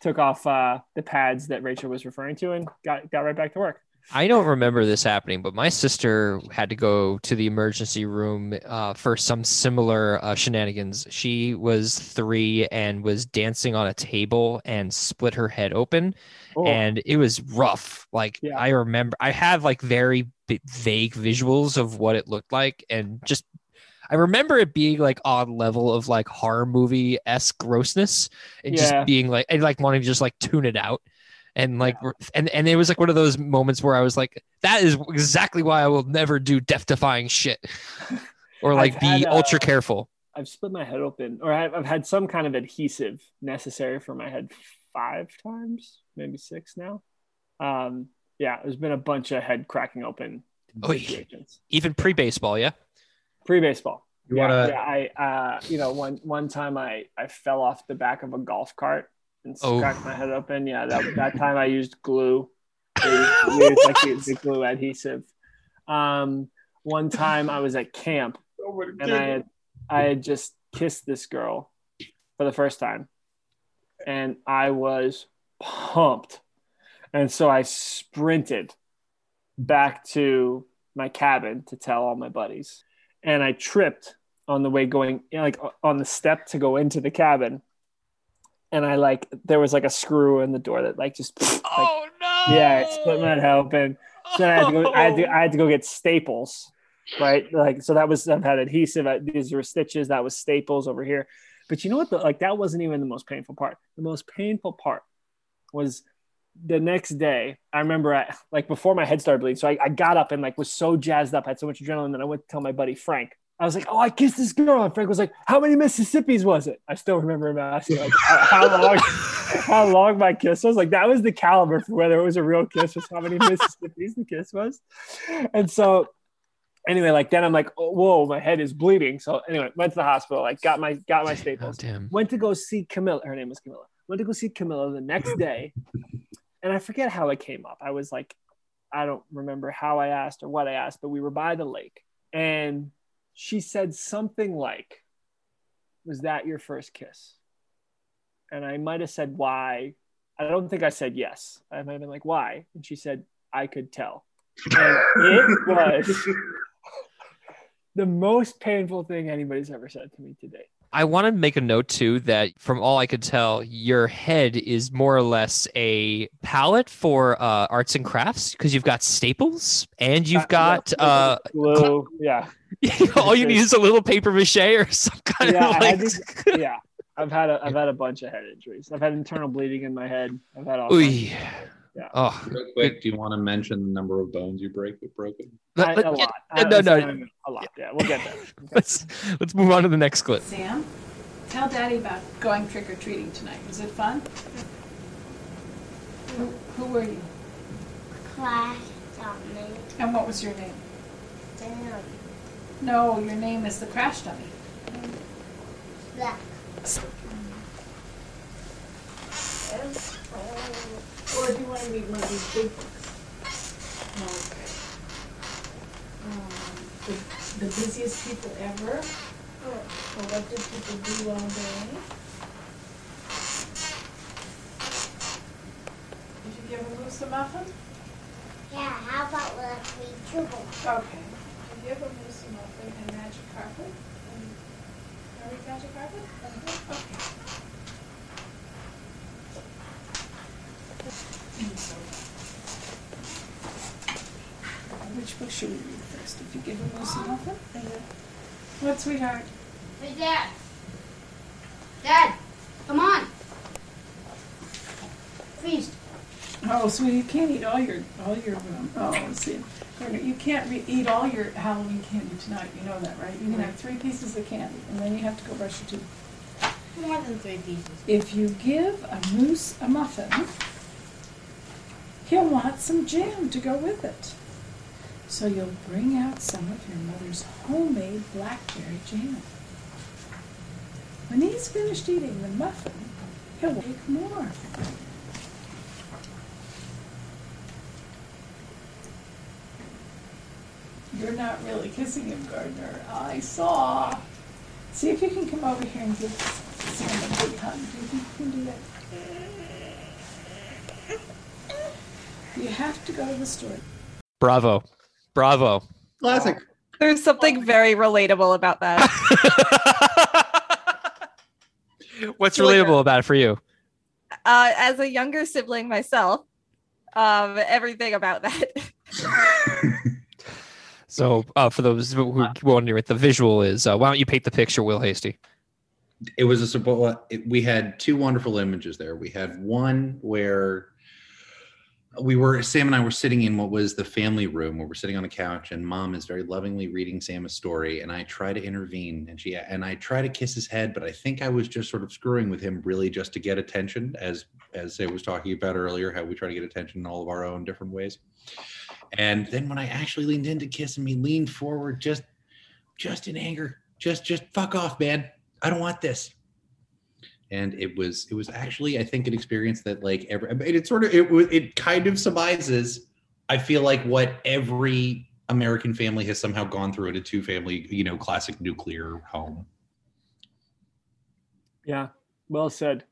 took off uh, the pads that Rachel was referring to and got got right back to work. I don't remember this happening, but my sister had to go to the emergency room uh, for some similar uh, shenanigans. She was three and was dancing on a table and split her head open, Oh, and it was rough. Like Yeah. I remember, I have like very vague visuals of what it looked like, and just I remember it being like on level of like horror movie esque grossness, and Yeah. just being like and like wanting to just like tune it out. And like, and and it was like one of those moments where I was like, "That is exactly why I will never do death-defying shit, or like I've be had, uh, ultra careful." I've split my head open, or I've, I've had some kind of adhesive necessary for my head five times, maybe six now. Um, yeah, there's been a bunch of head cracking open Oy. situations. Even pre-baseball, yeah. Pre baseball. You Yeah, wanna- yeah, I uh, you know, one one time I I fell off the back of a golf cart and Oh. cracked my head open. Yeah, that that time I used glue. We used- like the, the glue adhesive. Um, one time I was at camp and I had I had just kissed this girl for the first time, and I was pumped, and so I sprinted back to my cabin to tell all my buddies, and I tripped on the way going like on the step to go into the cabin, and I like there was like a screw in the door that like just like, Oh no! yeah, it split my head open. So then I had to go. I had to, I had to go get staples, right? Like so that was I've had adhesive. These were stitches. That was staples over here. But you know what? The, like that wasn't even the most painful part. The most painful part was the next day. I remember I like before my head started bleeding. So I, I got up and like was so jazzed up, I had so much adrenaline that I went to tell my buddy Frank. I was like, "Oh, I kissed this girl," and Frank was like, "How many Mississippi's was it?" I still remember him asking like, "How long, how long my kiss was?" Like that was the caliber for whether it was a real kiss was how many Mississippi's the kiss was. And so, anyway, like then I'm like, oh, "Whoa, my head is bleeding." So anyway, went to the hospital, like got my got my Oh, staples damn. went to go see Camilla. Her name was Camilla. Went to go see Camilla the next day, and I forget how it came up. I was like, I don't remember how I asked or what I asked, but we were by the lake, and she said something like, "Was that your first kiss?" And I might have said why. I don't think I said yes. I might have been like, "Why?" And she said, "I could tell." And it was the most painful thing anybody's ever said to me today. I want to make a note too that from all I could tell, your head is more or less a palette for uh, arts and crafts because you've got staples and you've got uh, glue. Yeah. all you need is a little paper mache or some kind yeah, of like. had these- yeah. I've had a I've had a bunch of head injuries. I've had internal bleeding in my head. I've had all. Oy. kinds. Yeah. Oh, Real quick, do you want to mention the number of bones you break with broken? Let- I- a yeah, lot. no, I- no, it's no. not even A lot. Yeah, we'll get there. let's let's move on to the next clip. Sam, tell Daddy about going trick or treating tonight. Was it fun? Who, who were you? Class taught. And what was your name? Damn. No, your name is the crash dummy. Black. Or do you want to read one of these big books? Okay. Um, the, the busiest people ever. Or what did people do all day? Did you give a moose a muffin? Yeah, how about let's read two books? Okay. Did you give a moose a muffin and magic carpet? And, can I read magic carpet? Okay. Which book should we read first? If you give a moose a muffin? What, sweetheart? Hey, Dad. Dad, come on. Feast. Oh, sweetie, you can't eat all your all your um, oh, let's see. You can't re- eat all your Halloween candy tonight. You know that, right? You can have three pieces of candy, and then you have to go brush your teeth. More than three pieces. If you give a moose a muffin, he'll want some jam to go with it. So you'll bring out some of your mother's homemade blackberry jam. When he's finished eating the muffin, he'll make more. You're not really kissing him, Gardner. I saw. See if you can come over here and give Sam a big hug. Do you think you can do that? You have to go to the store. Bravo. Bravo. Classic. There's something very relatable about that. What's So, relatable about it for you? Uh, as a younger sibling myself, um, everything about that. So, uh, for those who who wondering what the visual is, uh, why don't you paint the picture, Will Hasty? it was a support. We had two wonderful images there. We had one where we were Sam and I were sitting in what was the family room where we're sitting on the couch, and Mom is very lovingly reading Sam a story, and I try to intervene, and she and I try to kiss his head, but I think I was just sort of screwing with him, really, just to get attention, as as Sam was talking about earlier, how we try to get attention in all of our own different ways. And then when I actually leaned in to kiss him, he leaned forward, just just in anger, just just fuck off, man. I don't want this. And it was it was actually I think an experience that like every it sort of it was it kind of surmises I feel like what every American family has somehow gone through in a two family you know classic nuclear home. Yeah, well said.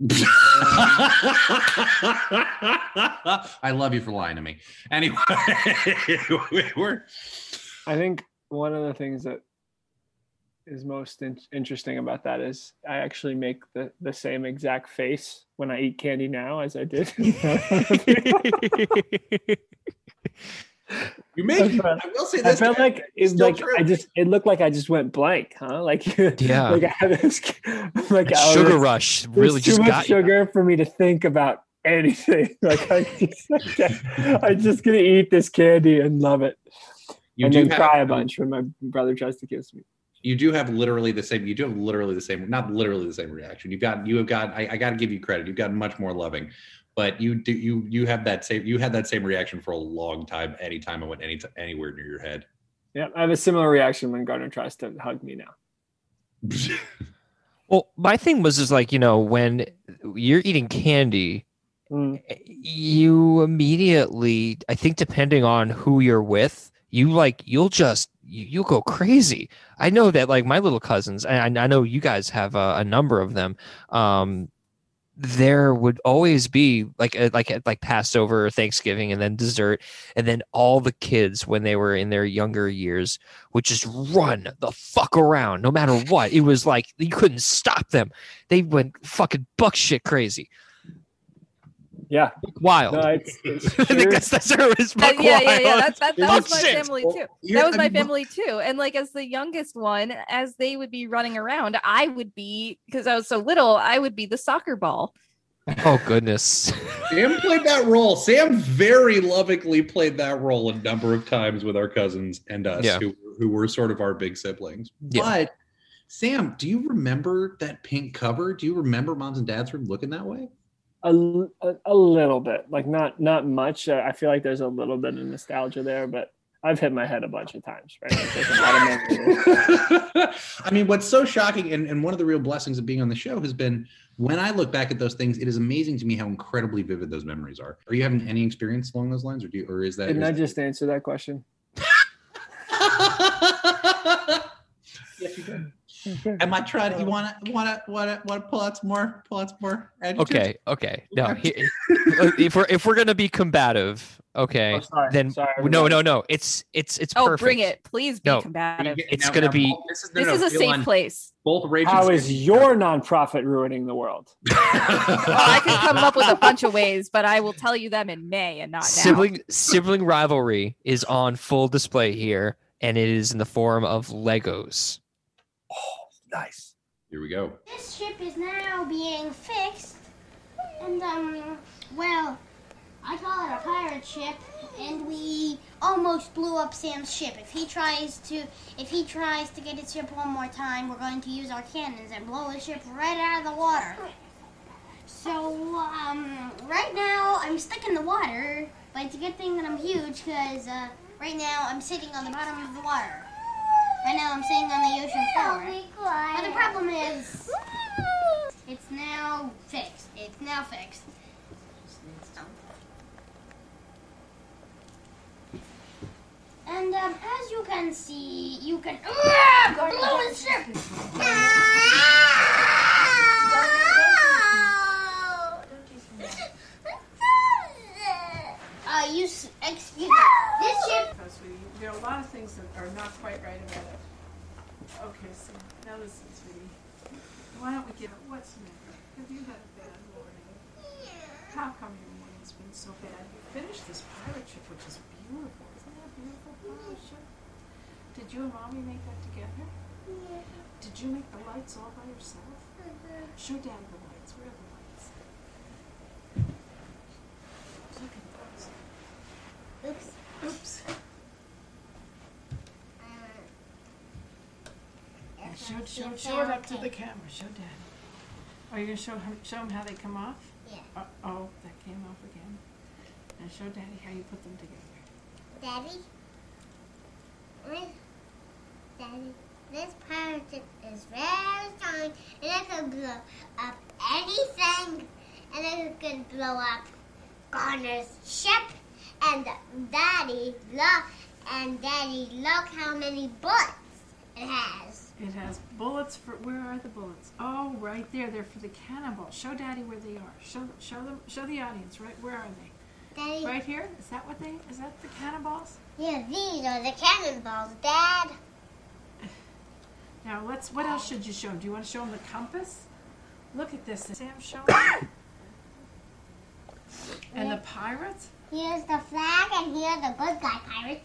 I love you for lying to me. Anyway, we're I think one of the things that is most in- interesting about that is I actually make the, the same exact face when I eat candy now as I did. you make I you, felt- I will say I this. felt like it's like true. I just it looked like I just went blank, huh? Like Yeah. like I had this like That sugar was- rush there's really too just much got you. sugar for me to think about anything. Like I just I'm just gonna eat this candy and love it, you and do then have, cry a bunch when my brother tries to kiss me. you do have literally the same you do have literally the same not literally the same reaction you've got you have got i, I got to give you credit you've gotten much more loving but you do you you have that same you had that same reaction for a long time anytime i went any anywhere near your head Yeah, I have a similar reaction when Gardner tries to hug me now. Well, my thing was is like you know when you're eating candy, Mm. you immediately I think depending on who you're with, you like you'll just you, you'll go crazy. I know that like my little cousins, and I, I know you guys have a, a number of them. Um, there would always be like a, like a, like Passover or Thanksgiving and then dessert and then all the kids when they were in their younger years would just run the fuck around no matter what. It was like you couldn't stop them. They went fucking buck shit crazy. Yeah, Wild. no, it's, it's I think sure- that's that's her is Uh, yeah, yeah, yeah. wild. That, that, that was my shit. family too. here- That was I my mean, family too. And like as the youngest one, as they would be running around, I would be because I was so little, I would be the soccer ball. Oh goodness. sam played that role sam very lovingly played that role a number of times with our cousins and us Yeah. who, who were sort of our big siblings Yeah. but sam do you remember that pink cover do you remember moms and dads room looking that way a, a- a little bit, like not not much. Uh, I feel like there's a little bit of nostalgia there, but I've hit my head a bunch of times. Right, Like, a lot of. I mean, what's so shocking, and, and one of the real blessings of being on the show has been when I look back at those things, it is amazing to me how incredibly vivid those memories are. Are you having any experience along those lines, or do you, or is that? Didn't I is- just answer that question? Am I trying? You um, want to want to want to want to pull out some more? Pull out some more? adjectives? Okay, okay. No, he, if we're if we're gonna be combative, okay, Oh, sorry. then Sorry, no, no, no. It's it's it's Oh, perfect. bring it. Please be No. combative. It's gonna be- both- This is, no, This no, is a safe on- place. Both Rachel. How is your nonprofit ruining the world? Well, I can come up with a bunch of ways, but I will tell you them in May and not now. sibling sibling rivalry is on full display here, and it is in the form of Legos. Nice. Here we go. This ship is now being fixed, and um, well, I call it a pirate ship, and we almost blew up Sam's ship. If he tries to, if he tries to get his ship one more time, we're going to use our cannons and blow his ship right out of the water. So um, right now I'm stuck in the water, but it's a good thing that I'm huge because uh, right now I'm sitting on the bottom of the water. Right now I'm sitting on the ocean floor. But the problem is, it's now fixed. It's now fixed. And um, as you can see, you can Ah, blow his ship. Uh, you excuse me. This ship. Not quite right about it. Okay, so now this is the. Why don't we give it? What's the matter? Have you had a bad morning? How come your morning's been so bad? You finished this pirate ship, which is beautiful. Isn't that a beautiful pirate ship? Did you and mommy make that together? Yeah. Did you make the lights all by yourself? Mm-hmm. Show Dad the lights. Where are the lights? Look at those. Oops. Oops. Show, show, show it up to the camera. Show Daddy. Are you gonna show him, show him how they come off? Yeah. Uh, oh, that came off again. And show Daddy how you put them together. Daddy? This, Daddy, this pirate ship is very strong and it can blow up anything and it can blow up Gardner's ship and Daddy look and Daddy look how many bullets it has. It has bullets for. Where are the bullets? Oh, right there. They're for the cannonball. Show Daddy where they are. Show, show them. Show the audience. Right. Where are they? Daddy, Right here. Is that what they? Is that the cannonballs? yeah, these are the cannonballs, Dad. Now let's. What else should you show 'em? Do you want to show them the compass? Look at this. Sam showing. them. and the pirates. Here's the flag and here are the good guy pirates.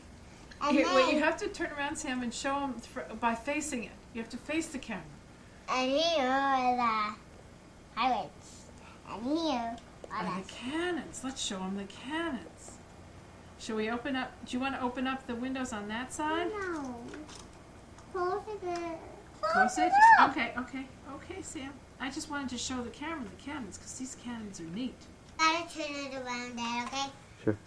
Here, wait, you have to turn around, Sam, and show them by facing it. You have to face the camera. and here are the pirates. And here are Oh, the the cannons. Let's show them the cannons. Shall we open up? Do you want to open up the windows on that side? No. Close it. Close it? up. Okay, okay, okay, Sam. I just wanted to show the camera the cannons because these cannons are neat. Gotta turn it around, Dad, okay? Sure.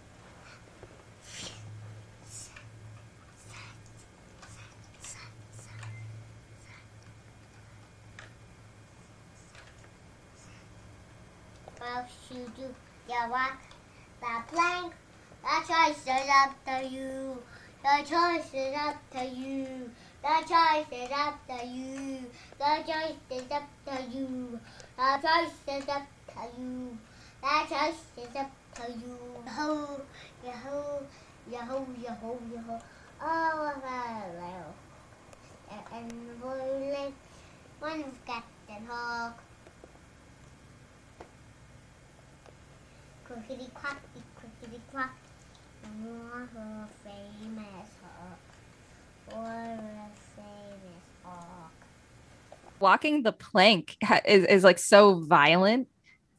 Well, should you you walk the plank? The choice is up to you. The choice is up to you. The choice is up to you. The choice is up to you. The choice is up to you. The choice is up to you. Yahoo, yahoo, yahoo, yahoo, yahoo. Oh, hello. And we'll one of Captain Hawk. Crickety quacky, crickety quack. For a famous hawk. For a famous hawk. walking the plank ha- is, is like so violent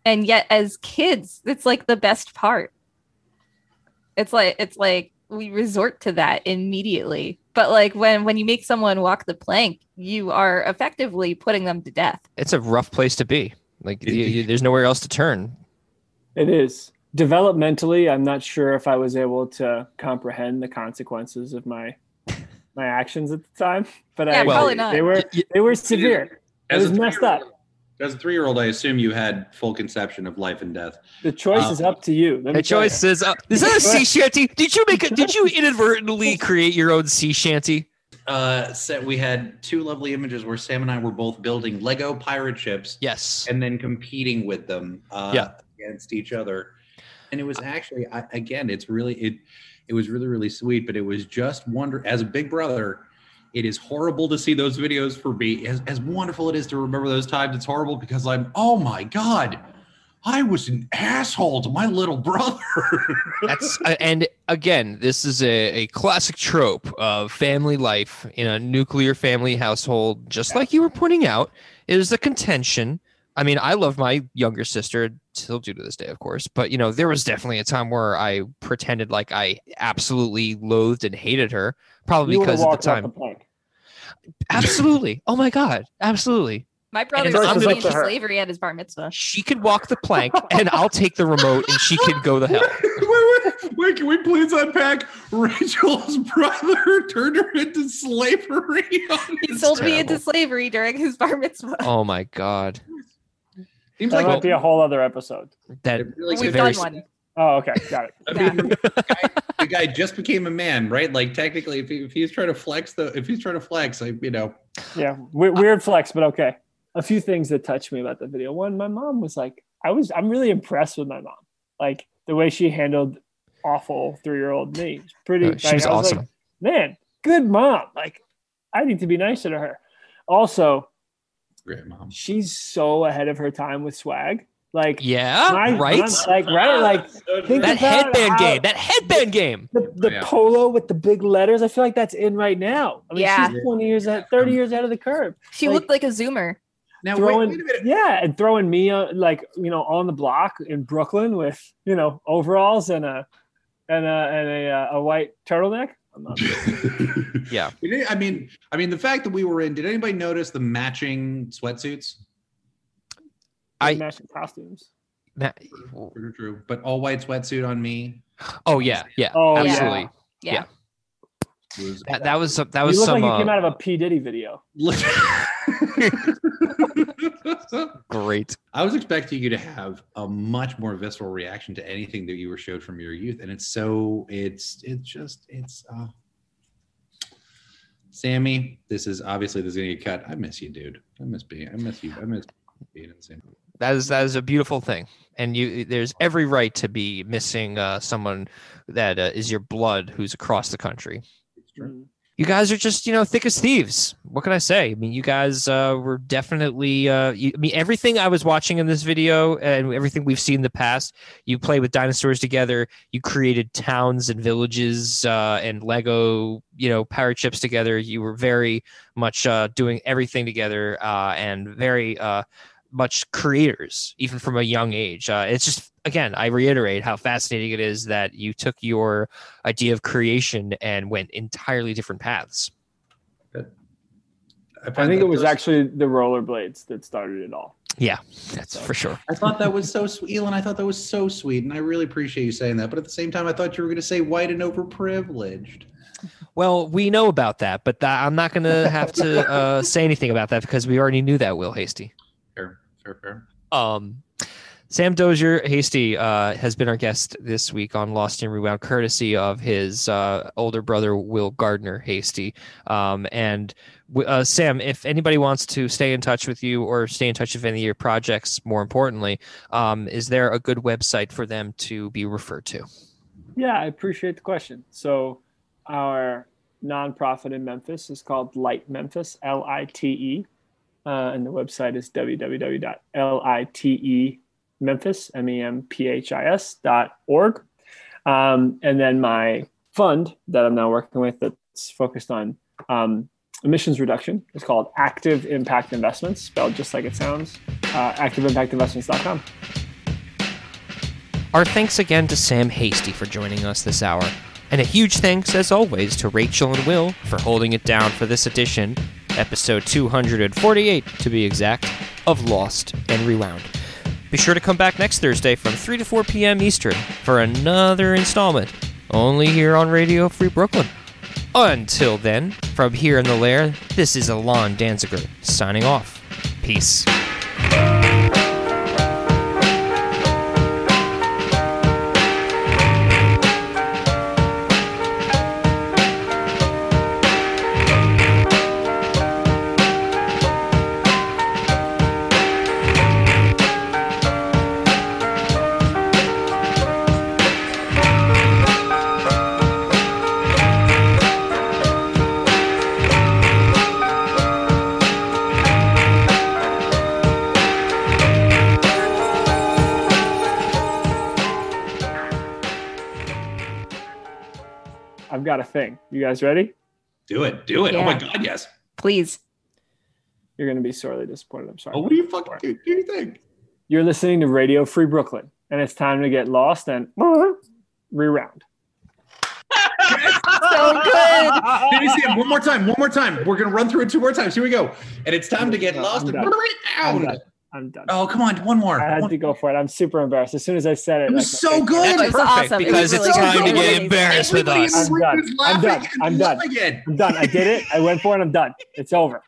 and yet as kids it's like the best part it's like it's like we resort to that immediately but like when when you make someone walk the plank you are effectively putting them to death It's a rough place to be. Like you, you- there's nowhere else to turn. It is. Developmentally, I'm not sure if I was able to comprehend the consequences of my my actions at the time, but Yeah, I probably not. they were they were severe. It was messed up. three-year-old- As a three-year-old, I assume you had full conception of life and death. The choice Uh, is up to you. The choice you. is uh, is that a sea shanty? Did you make A, Did you inadvertently create your own sea shanty? Uh, set we had two lovely images where Sam and I were both building Lego pirate ships Yes. and then competing with them uh, Yeah. Against each other. And it was actually, I, again, it's really it. It was really really sweet, but it was just wonder. As a big brother, it is horrible to see those videos for me. As, as wonderful it is to remember those times, it's horrible because I'm. Oh my god, I was an asshole to my little brother. That's uh, and again, this is a, a classic trope of family life in a nuclear family household. Just like you were pointing out, is a contention. I mean, I love my younger sister, still do to this day, of course. But you know, there was definitely a time where I pretended like I absolutely loathed and hated her, probably You because at the time. the. Absolutely. Oh my god. Absolutely. my brother's it's still into slavery at his bar mitzvah She could walk the plank, and I'll take the remote, and she could go the hell. wait, wait, wait, can we please unpack Rachel's brother turned her into slavery? on he his sold me into slavery during his bar mitzvah Oh my god. Seems That like might be a whole other episode. That really we've very done one Oh, okay, got it. I mean, the, guy, the guy just became a man, right? Like technically, if, he, if he's trying to flex the, if he's trying to flex, I, you know, Yeah, we- weird flex, but okay. A few things that touched me about the video. One, my mom was like, I was, I'm really impressed with my mom. Like the way she handled awful three year old me. It's pretty. Uh, she like, was I awesome. Like, Man, good mom. Like, I need to be nicer to her. Also, Great mom. she's so ahead of her time with swag. Like, Yeah, my right. mom- like, right? Like, think That headband how- game. That headband game. the, the Oh, yeah. polo with the big letters. I feel like that's in right now. I mean, Yeah. she's 20 years, ahead, 30 years ahead of the curve. She Like- looked like a zoomer. Now throwing, wait, wait a yeah, and throwing me uh, like you know on the block in Brooklyn with you know overalls and a and a and a, uh, a white turtleneck. I'm not Yeah. I mean, I mean, the fact that we were in. Did anybody notice the matching sweatsuits? I- matching costumes. That- True, true. But all white sweatsuit on me. oh yeah, yeah, Oh, yeah. absolutely. Yeah. Was That that was some- that You was look some like you came uh, out of a P Diddy video. great. I was expecting you to have a much more visceral reaction to anything that you were showed from your youth, and it's so it's it's just it's. uh Sammy, this is obviously this is gonna get cut. I miss you, dude. I miss being. I miss you. I miss being in the same. That is that is a beautiful thing, and you there's every right to be missing uh, someone that uh, is your blood who's across the country. It's true. You guys are just you know thick as thieves. What can I say? I mean, you guys uh, were definitely. Uh, you, I mean, everything I was watching in this video and everything we've seen in the past. You play with dinosaurs together. You created towns and villages uh, and Lego, you know, power chips together. You were very much uh, doing everything together uh, and very uh, much creators, even from a young age. Uh, it's just again, I reiterate how fascinating it is that you took your idea of creation and went entirely different paths. I find think it was those- actually the rollerblades that started it all. Yeah, that's for sure. I thought that was so sweet, Ilan. I thought that was so sweet, and I really appreciate you saying that. But at the same time, I thought you were going to say white and overprivileged. Well, we know about that, but that, I'm not going to have to uh, say anything about that because we already knew that. Will Hasty. Fair, fair, fair. Um, Sam Dozier Hasty uh, has been our guest this week on Lost and Rewound, courtesy of his uh, older brother Will Gardner Hasty. Um, and uh, Sam, if anybody wants to stay in touch with you or stay in touch with any of your projects, more importantly, um, is there a good website for them to be referred to? Yeah, I appreciate the question. So, our nonprofit in Memphis is called Light Memphis, L I T E, uh, and the website is www.litememphis, M M P H I S dot org. Um, and then my fund that I'm now working with that's focused on um, emissions reduction is called Active Impact Investments, spelled just like it sounds. Uh, ActiveImpactInvestments.com. Our thanks again to Sam Hasty for joining us this hour. And a huge thanks, as always, to Rachel and Will for holding it down for this edition, episode 248 to be exact, of Lost and Rewound. Be sure to come back next Thursday from 3 to 4 p.m. Eastern for another installment, only here on Radio Free Brooklyn. Until then, from here in the lair, this is Ilan Danziger signing off. Peace. Got a thing. You guys ready? Do it, do it. Oh my god, yes. Please. You're going to be sorely disappointed. I'm sorry. Oh, what do you fucking do? Do you think? You're listening to Radio Free Brooklyn, and it's time to get lost and reround. So good. Let me see it one more time. One more time. We're gonna run through it two more times. Here we go. And it's time to get lost and done. I'm done. Oh, come on, one more. I had One- to go for it. I'm super embarrassed. As soon as I said it, It was like, so good. It was perfect awesome. It because it's really time to get Amazing. embarrassed with us. in the room I'm done. I'm done. I'm done. I'm done. I did it. I went for it. I'm done. It's over.